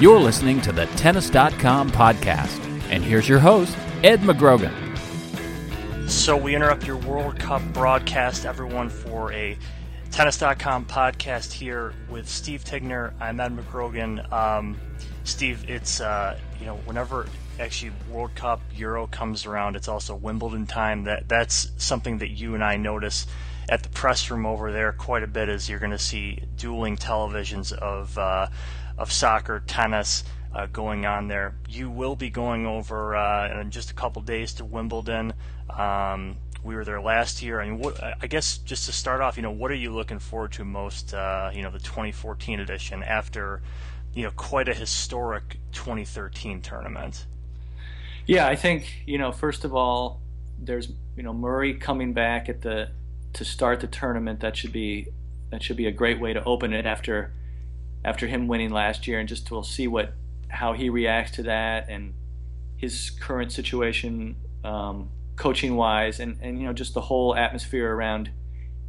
You're listening to the Tennis.com podcast. And here's your host, Ed McGrogan. So we interrupt your World Cup broadcast, everyone, for a Tennis.com podcast here with Steve Tignor. I'm Ed McGrogan. Um, Steve, it's, uh, you know, whenever actually World Cup, Euro comes around, it's also Wimbledon time. That That's something that you and I notice at the press room over there quite a bit as you're going to see dueling televisions of uh, of soccer, tennis uh, going on there. You will be going over uh, in just a couple days to Wimbledon. Um, we were there last year. I mean, what, I guess just to start off, you know, what are you looking forward to most? Uh, you know, the 2014 edition after, you know, quite a historic 2013 tournament. Yeah, I think you know. First of all, there's you know Murray coming back at the to start the tournament. That should be that should be a great way to open it after after him winning last year, and just we'll see what how he reacts to that and his current situation, um, coaching wise, and and you know just the whole atmosphere around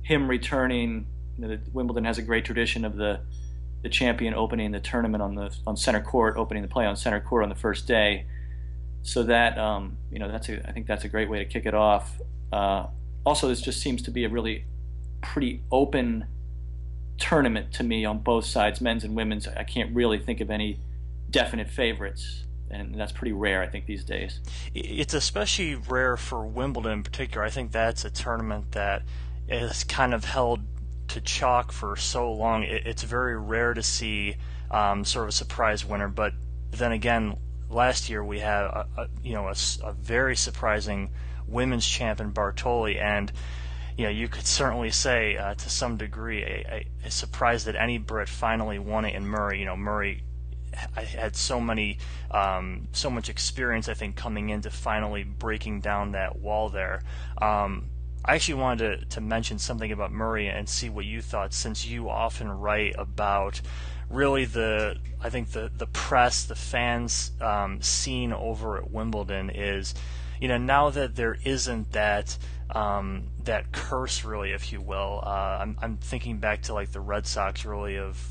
him returning. You know, Wimbledon has a great tradition of the the champion opening the tournament on the on center court, opening the play on center court on the first day. So that um, you know that's a I think that's a great way to kick it off. Uh, also, this just seems to be a really pretty open tournament to me on both sides, men's and women's. I can't really think of any definite favorites, and that's pretty rare, I think, these days. It's especially rare for Wimbledon in particular. I think that's a tournament that is kind of held to chalk for so long. It's very rare to see um, sort of a surprise winner, but then again, last year we had a, a you know a, a very surprising women's champion Bartoli and you know, you could certainly say uh, to some degree a, a, surprise that any Brit finally won it in Murray. You know, Murray had so many, um, so much experience. I think coming into finally breaking down that wall there. Um, I actually wanted to, to mention something about Murray and see what you thought, since you often write about really the I think the the press, the fans um, scene over at Wimbledon is, you know, now that there isn't that um, that curse, really, if you will. Uh, I'm, I'm thinking back to like the Red Sox, really, of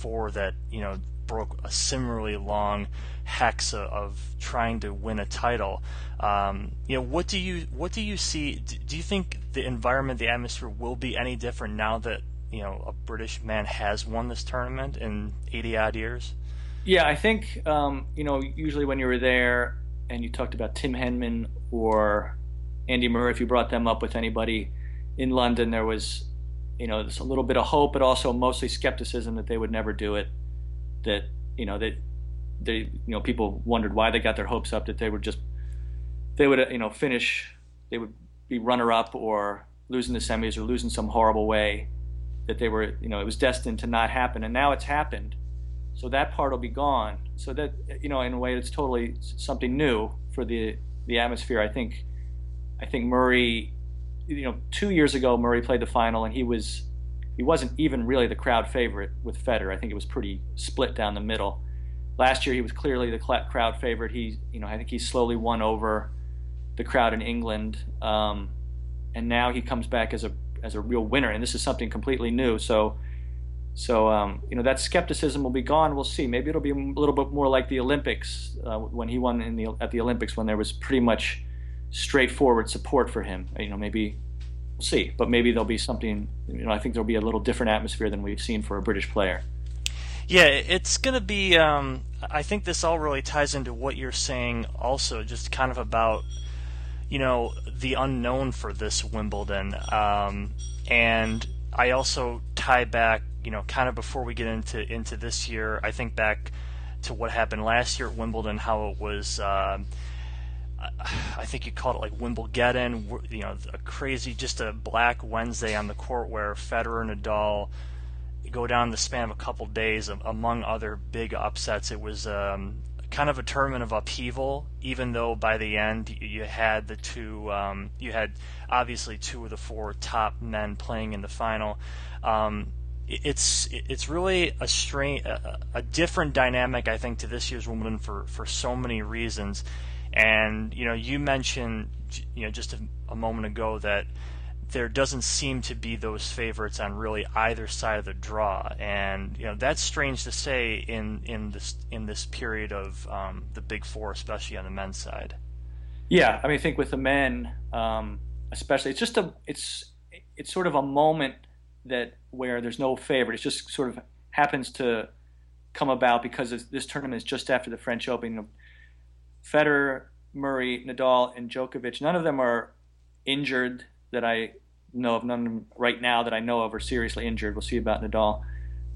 2004, that you know broke a similarly long hex of, of trying to win a title. Um, you know, what do you what do you see? Do you think the environment, the atmosphere, will be any different now that you know a British man has won this tournament in 80 odd years? Yeah, I think um, you know usually when you were there and you talked about Tim Henman or Andy Murray, if you brought them up with anybody in London, there was, you know, there's a little bit of hope, but also mostly skepticism that they would never do it. That you know that they, you know, people wondered why they got their hopes up that they would just, they would, you know, finish, they would be runner up or losing the semis or losing some horrible way. That they were, you know, it was destined to not happen, and now it's happened. So that part will be gone. So that, you know, in a way, it's totally something new for the the atmosphere. I think I think Murray, you know, two years ago Murray played the final and he was he wasn't even really the crowd favorite with Federer. I think it was pretty split down the middle. Last year he was clearly the crowd favorite. He, you know, I think he slowly won over the crowd in England, um, and now he comes back as a as a real winner. And this is something completely new. So, so um, you know that skepticism will be gone. We'll see. Maybe it'll be a little bit more like the Olympics uh, when he won in the at the Olympics when there was pretty much straightforward support for him. You know, maybe we'll see, but maybe there'll be something. You know, I think there'll be a little different atmosphere than we've seen for a British player. Yeah, it's going to be. Um, I think this all really ties into what you're saying, also, just kind of about you know, the unknown for this Wimbledon. Um, and I also tie back, you know, kind of before we get into into this year. I think back to what happened last year at Wimbledon, how it was. Uh, I think you called it like Wimbledon, you know, a crazy, just a black Wednesday on the court where Federer and Nadal go down the span of a couple days, among other big upsets. It was um, kind of a tournament of upheaval, even though by the end you had the two, um, you had obviously two of the four top men playing in the final. Um, it's it's really a strange, a, a different dynamic, I think, to this year's Wimbledon for for so many reasons. And you know, you mentioned you know just a, a moment ago that there doesn't seem to be those favorites on really either side of the draw, and you know that's strange to say in in this in this period of um, the Big Four, especially on the men's side. Yeah, I mean, I think with the men, um, especially, it's just a it's it's sort of a moment that where there's no favorite. It just sort of happens to come about because this tournament is just after the French Open. Federer, Murray, Nadal, and Djokovic. None of them are injured that I know of. None of them right now that I know of are seriously injured. We'll see about Nadal,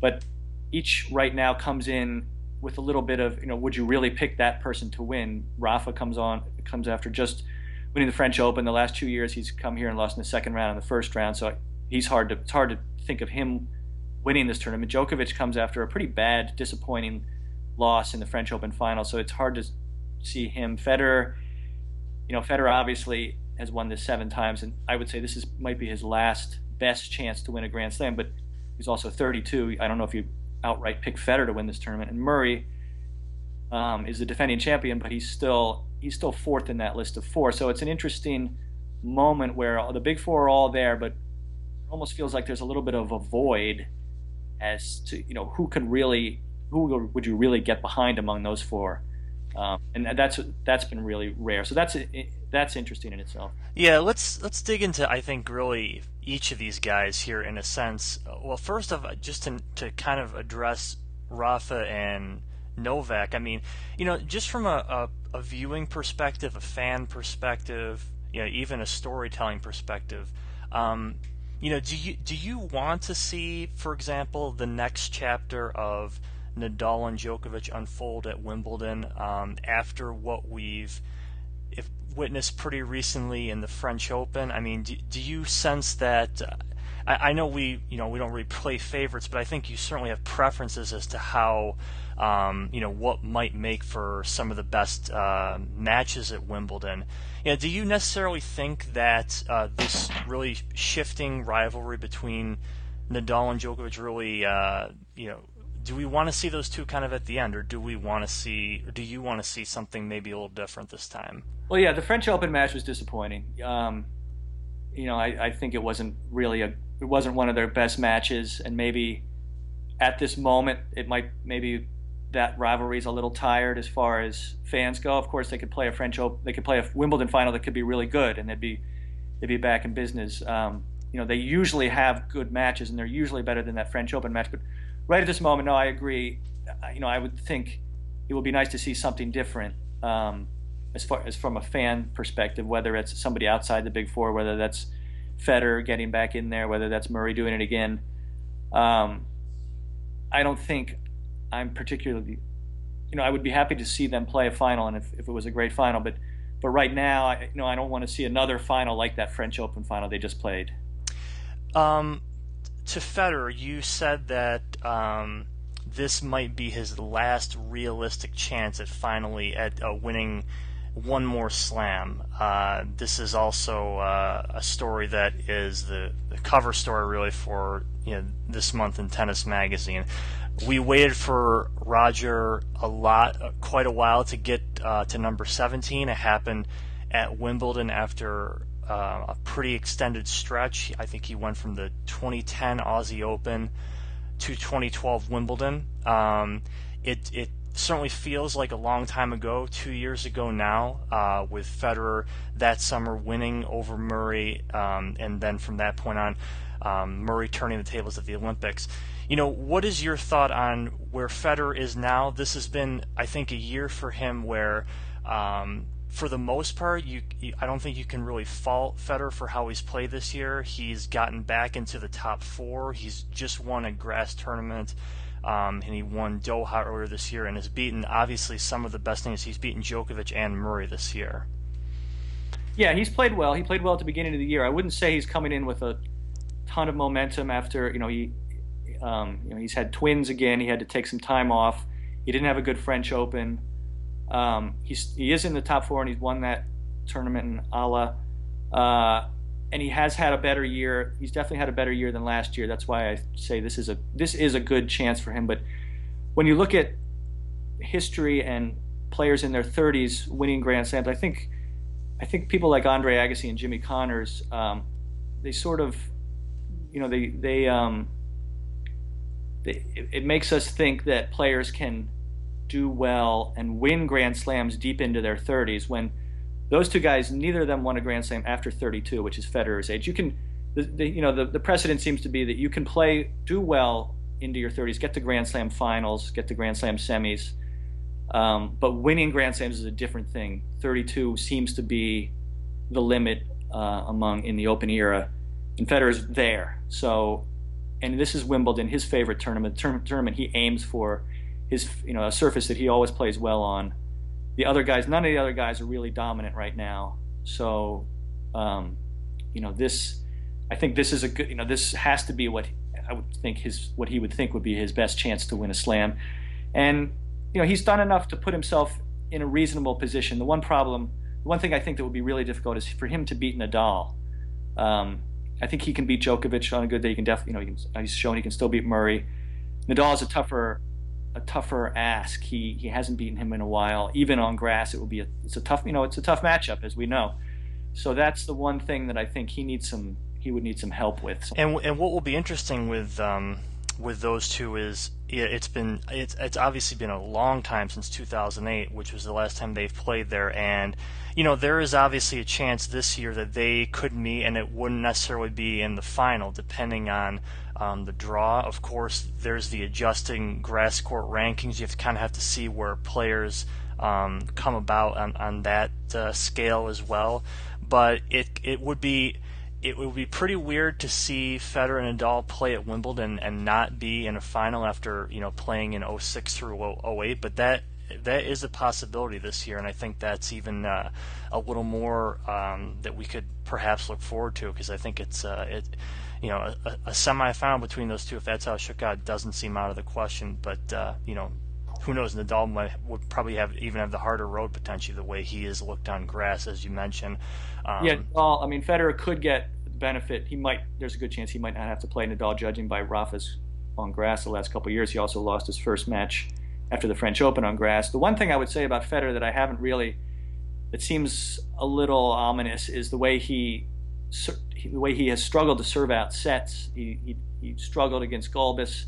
but each right now comes in with a little bit of you know, would you really pick that person to win? Rafa comes on comes after just winning the French Open. The last two years he's come here and lost in the second round and the first round, so he's hard to it's hard to think of him winning this tournament. Djokovic comes after a pretty bad, disappointing loss in the French Open final, so it's hard to see him. Federer, you know, Federer obviously has won this seven times, and I would say this is might be his last best chance to win a Grand Slam. But he's also 32. I don't know if you outright pick Federer to win this tournament. And Murray um, is the defending champion, but he's still he's still fourth in that list of four. So it's an interesting moment where the big four are all there, but it almost feels like there's a little bit of a void as to you know who could really who would you really get behind among those four. Um, and that's that's been really rare. So that's that's interesting in itself. Yeah, let's let's dig into I think really each of these guys here in a sense. Well, first of just to to kind of address Rafa and Novak. I mean, you know, just from a, a, a viewing perspective, a fan perspective, you know, even a storytelling perspective. Um, you know, do you do you want to see, for example, the next chapter of Nadal and Djokovic unfold at Wimbledon um, after what we've witnessed pretty recently in the French Open. I mean, do, do you sense that? Uh, I, I, know we you know we don't really play favorites, but I think you certainly have preferences as to how um, you know what might make for some of the best uh, matches at Wimbledon. You know, do you necessarily think that uh, this really shifting rivalry between Nadal and Djokovic really uh, you know do we want to see those two kind of at the end, or do we want to see, or do you want to see something maybe a little different this time? Well, yeah, the French Open match was disappointing. Um, you know, I, I, think it wasn't really a, it wasn't one of their best matches, and maybe at this moment, it might maybe that rivalry is a little tired as far as fans go. Of course, they could play a French Open, they could play a Wimbledon final that could be really good, and they'd be they'd be back in business. Um, you know, they usually have good matches, and they're usually better than that French Open match, but right at this moment, no, I agree. You know, I would think it would be nice to see something different um, as far as from a fan perspective, whether it's somebody outside the Big Four, whether that's Federer getting back in there, whether that's Murray doing it again. Um, I don't think I'm particularly, you know, I would be happy to see them play a final, and if, if it was a great final, but but right now, I, you know, I don't want to see another final like that French Open final they just played. Um, to Federer, you said that um, this might be his last realistic chance at finally at uh, winning one more slam. Uh, this is also uh, a story that is the, the, cover story really for you know, this month in Tennis Magazine. We waited for Roger a lot, uh, quite a while to get uh, to number 17. It happened at Wimbledon after uh, a pretty extended stretch. I think he went from the 2010 Aussie Open to 2012 Wimbledon. Um, it it certainly feels like a long time ago, two years ago now, uh, with Federer that summer winning over Murray, um, and then from that point on, um, Murray turning the tables at the Olympics. You know, what is your thought on where Federer is now? This has been, I think, a year for him where um, for the most part, you, you, I don't think you can really fault Federer for how he's played this year. He's gotten back into the top four. He's just won a grass tournament, um, and he won Doha earlier this year, and has beaten obviously some of the best names. He's beaten Djokovic and Murray this year. Yeah, he's played well. He played well at the beginning of the year. I wouldn't say he's coming in with a ton of momentum after you know he, um, you know, he's had twins again. He had to take some time off. He didn't have a good French Open. Um, he's he is in the top four and he's won that tournament in Halle. Uh, and he has had a better year. He's definitely had a better year than last year. That's why I say this is a this is a good chance for him. But when you look at history and players in their 30s winning Grand Slams, I think I think people like Andre Agassi and Jimmy Connors, um, they sort of, you know, they they, um, they it, it makes us think that players can do well and win Grand Slams deep into their 30s when those two guys, neither of them won a Grand Slam after 32, which is Federer's age. You can, the, the, you know, the, the precedent seems to be that you can play, do well into your 30s, get to Grand Slam finals, get to Grand Slam semis. Um, but winning Grand Slams is a different thing. 32 seems to be the limit uh, among in the Open era, and Federer's there. So, and this is Wimbledon, his favorite tournament, tournament he aims for his you know a surface that he always plays well on. The other guys, none of the other guys are really dominant right now. So, um, you know, this I think this is a good you know this has to be what I would think his what he would think would be his best chance to win a slam, and you know he's done enough to put himself in a reasonable position. The one problem, the one thing I think that would be really difficult is for him to beat Nadal. Um, I think he can beat Djokovic on a good day. He can definitely, you know, he can, he's shown he can still beat Murray. Nadal is a tougher a tougher ask. He he hasn't beaten him in a while. Even on grass, it will be a it's a tough you know it's a tough matchup as we know. So that's the one thing that I think he needs some he would need some help with. And and what will be interesting with um, with those two is it's been it's it's obviously been a long time since 2008, which was the last time they've played there, and you know there is obviously a chance this year that they could meet, and it wouldn't necessarily be in the final, depending on um, the draw. Of course, there's the adjusting grass court rankings. You have to kind of have to see where players um, come about on on that uh, scale as well, but it it would be it would be pretty weird to see Federer and Nadal play at Wimbledon and not be in a final after you know playing in 06 through 08. But that that is a possibility this year, and I think that's even uh, a little more um, that we could perhaps look forward to because I think it's uh, it you know a, a semifinal between those two if that's how it shook out doesn't seem out of the question. But uh, you know who knows? Nadal might, would probably have even have the harder road potentially the way he is looked on grass, as you mentioned. Um, yeah, well, I mean, Federer could get benefit. He might. There's a good chance he might not have to play Nadal, judging by Rafa's on grass the last couple years. He also lost his first match after the French Open on grass. The one thing I would say about Federer that I haven't really, that seems a little ominous, is the way he, the way he has struggled to serve out sets. He he, he struggled against Gulbis.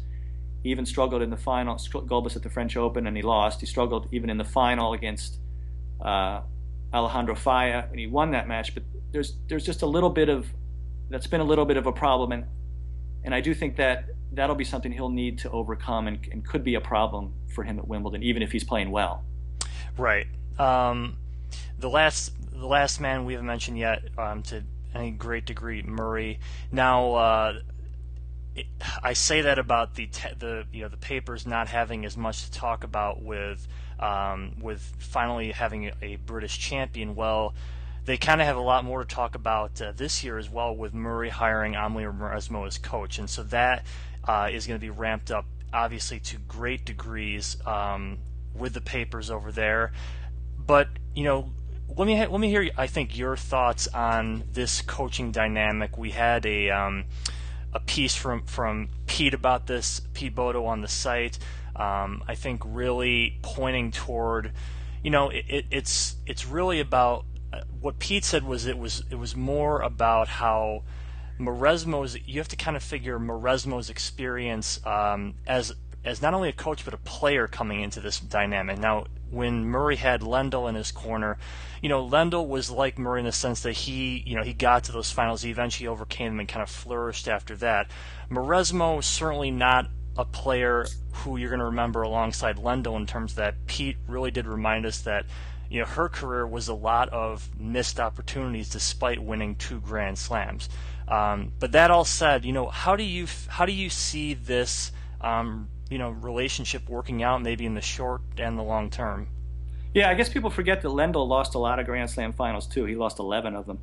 He even struggled in the final, Gulbis at the French Open, and he lost. He struggled even in the final against uh, Alejandro Falla, and he won that match. But there's there's just a little bit of that's been a little bit of a problem, and and I do think that that'll be something he'll need to overcome, and, and could be a problem for him at Wimbledon, even if he's playing well. Right. Um, the last the last man we haven't mentioned yet, um, to any great degree, Murray. Now. Uh, I say that about the te- the you know the papers not having as much to talk about with um, with finally having a, a British champion. Well, they kind of have a lot more to talk about uh, this year as well with Murray hiring Amelie Mauresmo as coach, and so that uh, is going to be ramped up obviously to great degrees um, with the papers over there. But you know, let me ha- let me hear I think your thoughts on this coaching dynamic. We had a um, a piece from from Pete about this, Pete Bodo on the site. Um, I think really pointing toward, you know, it, it, it's it's really about what Pete said was it was it was more about how Mauresmo's you have to kind of figure Mauresmo's experience um, as as not only a coach but a player coming into this dynamic. Now, when Murray had Lendl in his corner, you know Lendl was like Murray in the sense that he you know he got to those finals, he eventually overcame them and kind of flourished after that. Mauresmo certainly not a player who you're going to remember alongside Lendl in terms of that Pete really did remind us that you know, her career was a lot of missed opportunities despite winning two Grand Slams. Um, but that all said, you know, how do you how do you see this um, you know relationship working out maybe in the short and the long term? Yeah, I guess people forget that Lendl lost a lot of Grand Slam finals too. He lost 11 of them.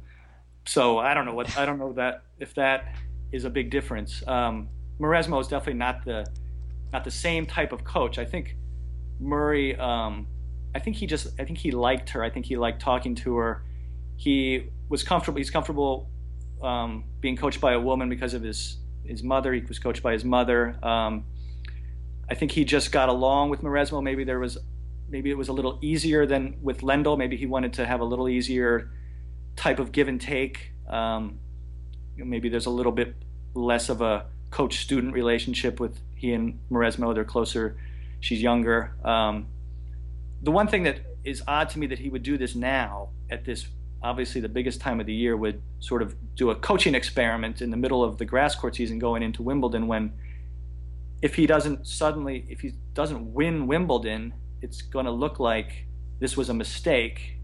So I don't know what I don't know that if that is a big difference. Um, Mauresmo is definitely not the not the same type of coach. I think Murray. Um, I think he just. I think he liked her. I think he liked talking to her. He was comfortable. He's comfortable um, being coached by a woman because of his his mother. He was coached by his mother. Um, I think he just got along with Mauresmo. Maybe there was, maybe it was a little easier than with Lendl. Maybe he wanted to have a little easier type of give and take. Um, maybe there's a little bit less of a coach-student relationship with he and Mauresmo. They're closer. She's younger. Um, the one thing that is odd to me that he would do this now at this obviously the biggest time of the year would sort of do a coaching experiment in the middle of the grass court season going into Wimbledon when if he doesn't suddenly if he doesn't win Wimbledon it's going to look like this was a mistake.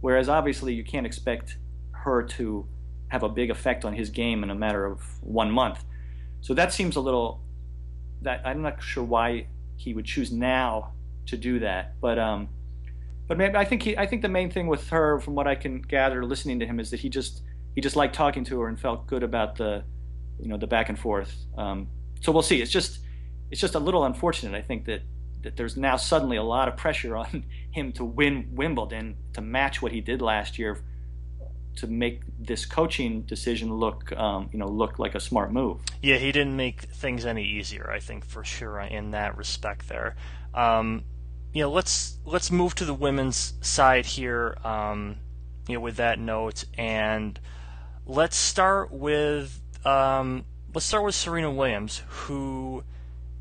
Whereas obviously you can't expect her to have a big effect on his game in a matter of one month. So that seems a little that I'm not sure why he would choose now to do that but um but maybe I think he, I think the main thing with her, from what I can gather, listening to him, is that he just he just liked talking to her and felt good about the, you know, the back and forth. Um, so we'll see. It's just it's just a little unfortunate. I think that that there's now suddenly a lot of pressure on him to win Wimbledon to match what he did last year to make this coaching decision look um, you know look like a smart move. Yeah, he didn't make things any easier. I think for sure in that respect there. Um, you know, let's let's move to the women's side here. Um, you know, with that note, and let's start with um, let's start with Serena Williams, who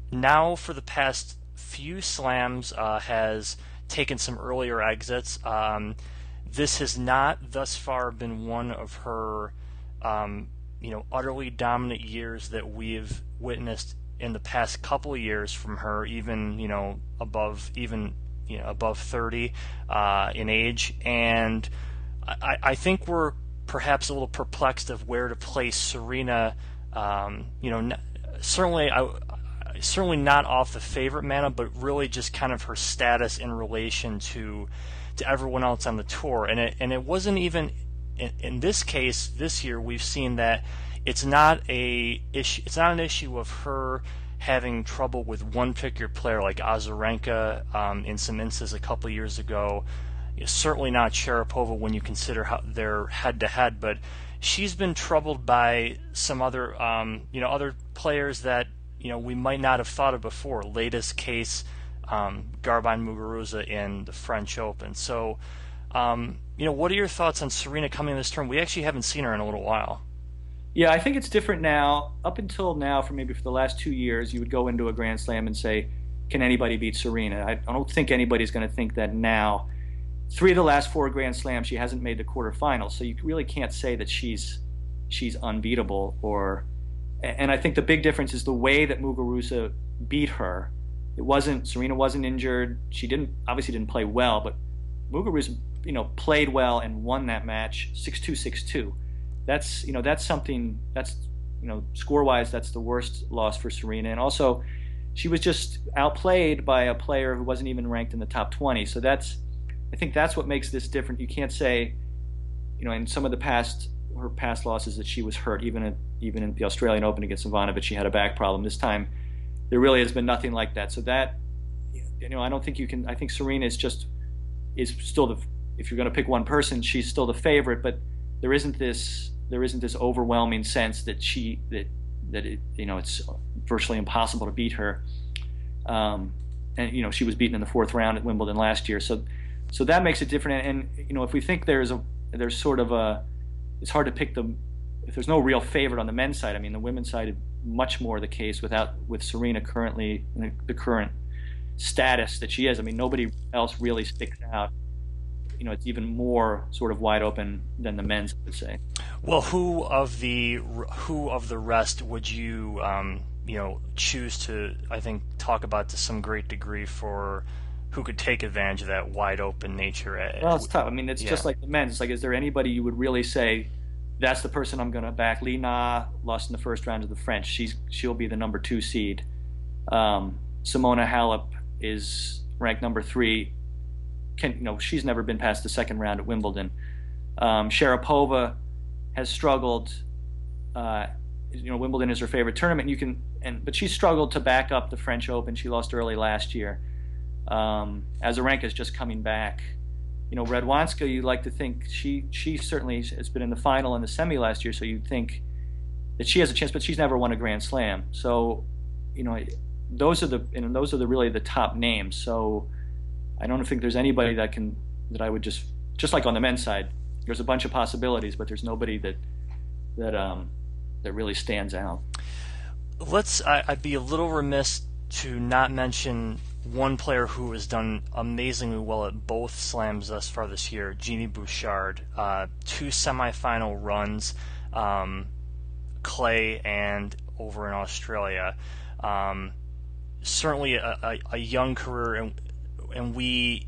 now for the past few slams uh, has taken some earlier exits. Um, this has not thus far been one of her, um, you know, utterly dominant years that we've witnessed in the past couple years from her, even you know above even you know above 30 uh, in age, and I, I, think we're perhaps a little perplexed of where to place Serena. Um, you know, certainly I, certainly not off the favorite mana, but really just kind of her status in relation to to everyone else on the tour, and it and it wasn't even in, this case this year we've seen that it's not a issue. It's not an issue of her having trouble with one particular player like Azarenka um, in some instances a couple years ago. certainly not Sharapova when you consider how they're head to head, but she's been troubled by some other um, you know other players that you know we might not have thought of before. Latest case, um, Garbine Muguruza in the French Open. So, um, you know, what are your thoughts on Serena coming this term? We actually haven't seen her in a little while. Yeah, I think it's different now. Up until now, for maybe for the last two years, you would go into a Grand Slam and say, "Can anybody beat Serena?" I, don't think anybody's going to think that now. Three of the last four Grand Slams, she hasn't made the quarterfinals, so you really can't say that she's she's unbeatable. Or, and I think the big difference is the way that Muguruza beat her. It wasn't Serena wasn't injured. She didn't obviously didn't play well, but Muguruza, you know, played well and won that match 6-2, 6-2 that's you know that's something that's you know score wise that's the worst loss for Serena. And also she was just outplayed by a player who wasn't even ranked in the top 20 so that's I think that's what makes this different. You can't say you know in some of the past her past losses that she was hurt even in, even in the Australian Open against Ivanovic she had a back problem. This time there really has been nothing like that. So that you know I don't think you can I think Serena is just is still the if you're going to pick one person she's still the favorite but there isn't this there isn't this overwhelming sense that she that that it, you know it's virtually impossible to beat her. Um, and you know she was beaten in the fourth round at Wimbledon last year, so so that makes it different. And, and you know if we think there's a there's sort of a it's hard to pick the if there's no real favorite on the men's side. I mean the women's side is much more the case without with Serena currently the current status that she is. I mean nobody else really sticks out you know it's even more sort of wide open than the men's, I would say. Well, who of the who of the rest would you um, you know choose to I think talk about to some great degree for who could take advantage of that wide open nature. At, well, it's tough. I mean, it's yeah. just like the men's. It's like, is there anybody you would really say that's the person I'm going to back? Li Na lost in the first round to the French. She's she'll be the number two seed. Um, Simona Halep is ranked number three. Can you know she's never been past the second round at Wimbledon. Um, Sharapova has struggled. Uh, you know, Wimbledon is her favorite tournament. You can, and but she struggled to back up the French Open. She lost early last year. Um, Azarenka is just coming back. You know, Radwanska, you'd like to think she she certainly has been in the final and the semi last year, so you'd think that she has a chance, but she's never won a Grand Slam. So, you know, those are the and those are the really the top names. So, I don't think there's anybody that can that I would just just like on the men's side, there's a bunch of possibilities, but there's nobody that that um that really stands out. Let's. I, I'd be a little remiss to not mention one player who has done amazingly well at both slams thus far this year, Genie Bouchard. Uh, two semifinal runs, um, clay and over in Australia. Um, certainly a, a, a, young career, and, and we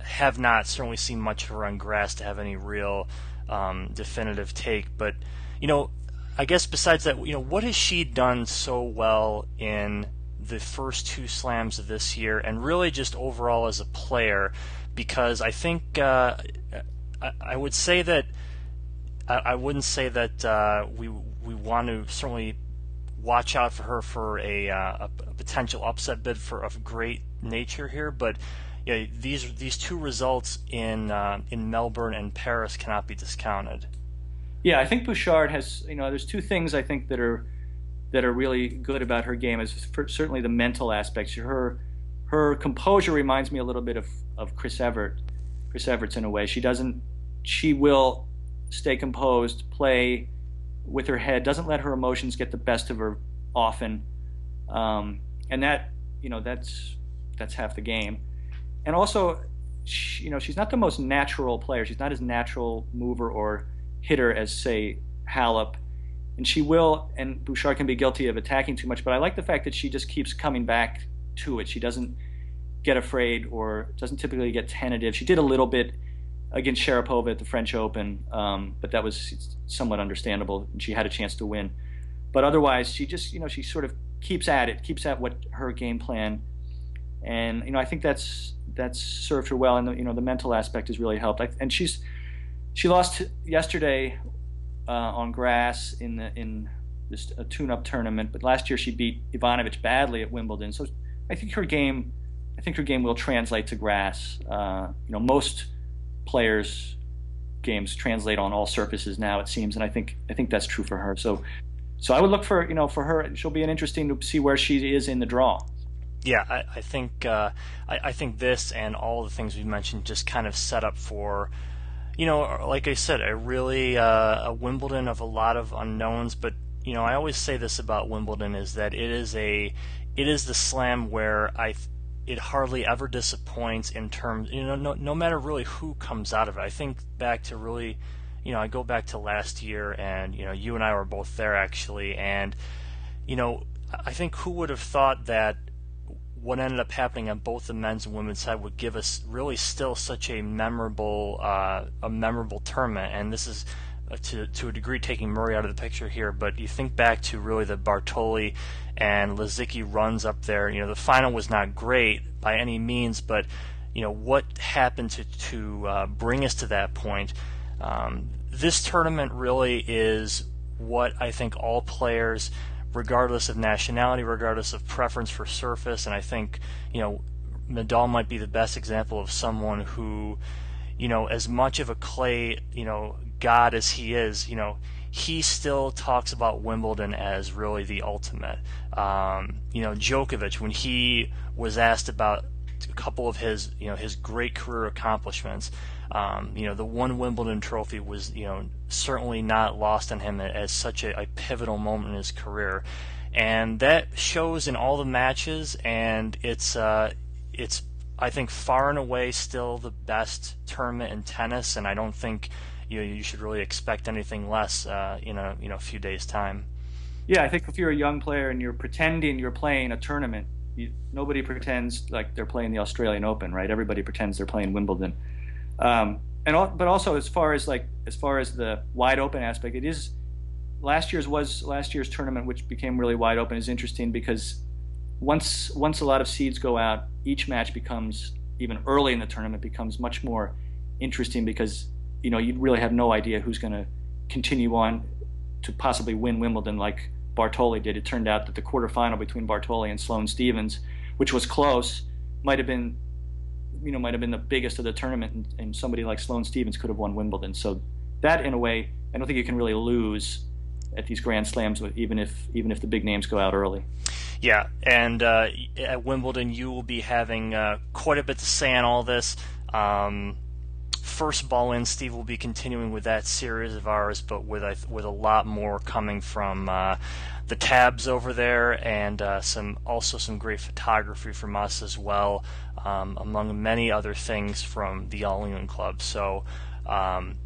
have not certainly seen much of her on grass to have any real um, definitive take. But you know, I guess besides that, you know, what has she done so well in the first two slams of this year, and really just overall as a player? Because I think uh, I, I, would say that I, I wouldn't say that uh, we we want to certainly watch out for her for a, uh, a potential upset bid for of great nature here, but yeah, these these two results in uh, in Melbourne and Paris cannot be discounted. Yeah, I think Bouchard has you know there's two things I think that are that are really good about her game is certainly the mental aspects. Her her composure reminds me a little bit of of Chris Evert. Chris Evert's in a way. She doesn't she will stay composed, play with her head, doesn't let her emotions get the best of her often, um, and that you know that's that's half the game and also, she, you know, she's not the most natural player. She's not as natural mover or hitter as say Halep, and she will. And Bouchard can be guilty of attacking too much. But I like the fact that she just keeps coming back to it. She doesn't get afraid or doesn't typically get tentative. She did a little bit against Sharapova at the French Open, um, but that was somewhat understandable, and she had a chance to win. But otherwise, she just, you know, she sort of keeps at it, keeps at what her game plan, and you know, I think that's that's served her well, and the, you know the mental aspect has really helped. And she's she lost yesterday uh, on grass in the in this a tune-up tournament, but last year she beat Ivanovic badly at Wimbledon. So I think her game, I think her game will translate to grass. Uh, you know, most players' games translate on all surfaces now, it seems, and I think I think that's true for her. So, so I would look for you know for her. She'll be an interesting to see where she is in the draw yeah, I, I think uh, I, I, think this and all the things we've mentioned just kind of set up for, you know, like I said, a really uh, a Wimbledon of a lot of unknowns. But you know, I always say this about Wimbledon is that it is a it is the slam where I it hardly ever disappoints in terms you know no no matter really who comes out of it. I think back to really, you know, I go back to last year and you know you and I were both there actually and you know I think who would have thought that what ended up happening on both the men's and women's side would give us really still such a memorable uh, a memorable tournament. And this is uh, to to a degree taking Murray out of the picture here, but you think back to really the Bartoli and Lisicki runs up there. You know, the final was not great by any means, but you know what happened to to uh, bring us to that point. Um, this tournament really is what I think all players regardless of nationality, regardless of preference for surface. And I think, you know, Nadal might be the best example of someone who, you know, as much of a clay, you know, god as he is, you know, he still talks about Wimbledon as really the ultimate. Um, you know, Djokovic, when he was asked about a couple of his, you know, his great career accomplishments, um, you know, the one Wimbledon trophy was, you know, certainly not lost on him as such a, a, pivotal moment in his career, and that shows in all the matches. And it's, uh, it's, I think, far and away still the best tournament in tennis, and I don't think you you should really expect anything less uh, in a you know few days time. Yeah, I think if you're a young player and you're pretending you're playing a tournament, You, nobody pretends like they're playing the Australian Open, right? Everybody pretends they're playing Wimbledon. Um, and all, but also as far as like as far as the wide open aspect, it is last year's was last year's tournament, which became really wide open, is interesting because once once a lot of seeds go out, each match becomes even early in the tournament becomes much more interesting because you know you really have no idea who's going to continue on to possibly win Wimbledon like Bartoli did. It turned out that the quarterfinal between Bartoli and Sloane Stevens, which was close, might have been you know might have been the biggest of the tournament, and, and somebody like Sloane Stevens could have won Wimbledon. So that, in a way, I don't think you can really lose at these Grand Slams, even if even if the big names go out early. Yeah, and uh, at Wimbledon, you will be having uh, quite a bit to say on all this. Um, first ball in, Steve will be continuing with that series of ours, but with a, with a lot more coming from uh, the tabs over there, and uh, some also some great photography from us as well, um, among many other things from the All England Club. So. Um,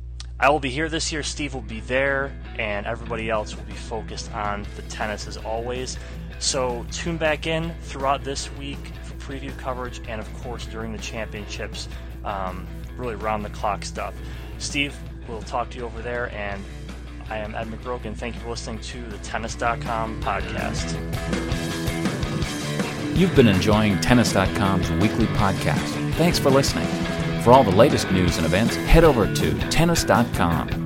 I will be here this year. Steve will be there, and everybody else will be focused on the tennis as always. So tune back in throughout this week for preview coverage, and of course during the championships, um, really round the clock stuff. Steve, we'll talk to you over there, and I am Ed McGrogan. Thank you for listening to the Tennis.com podcast. You've been enjoying Tennis.com's weekly podcast. Thanks for listening. For all the latest news and events, head over to Tennis.com.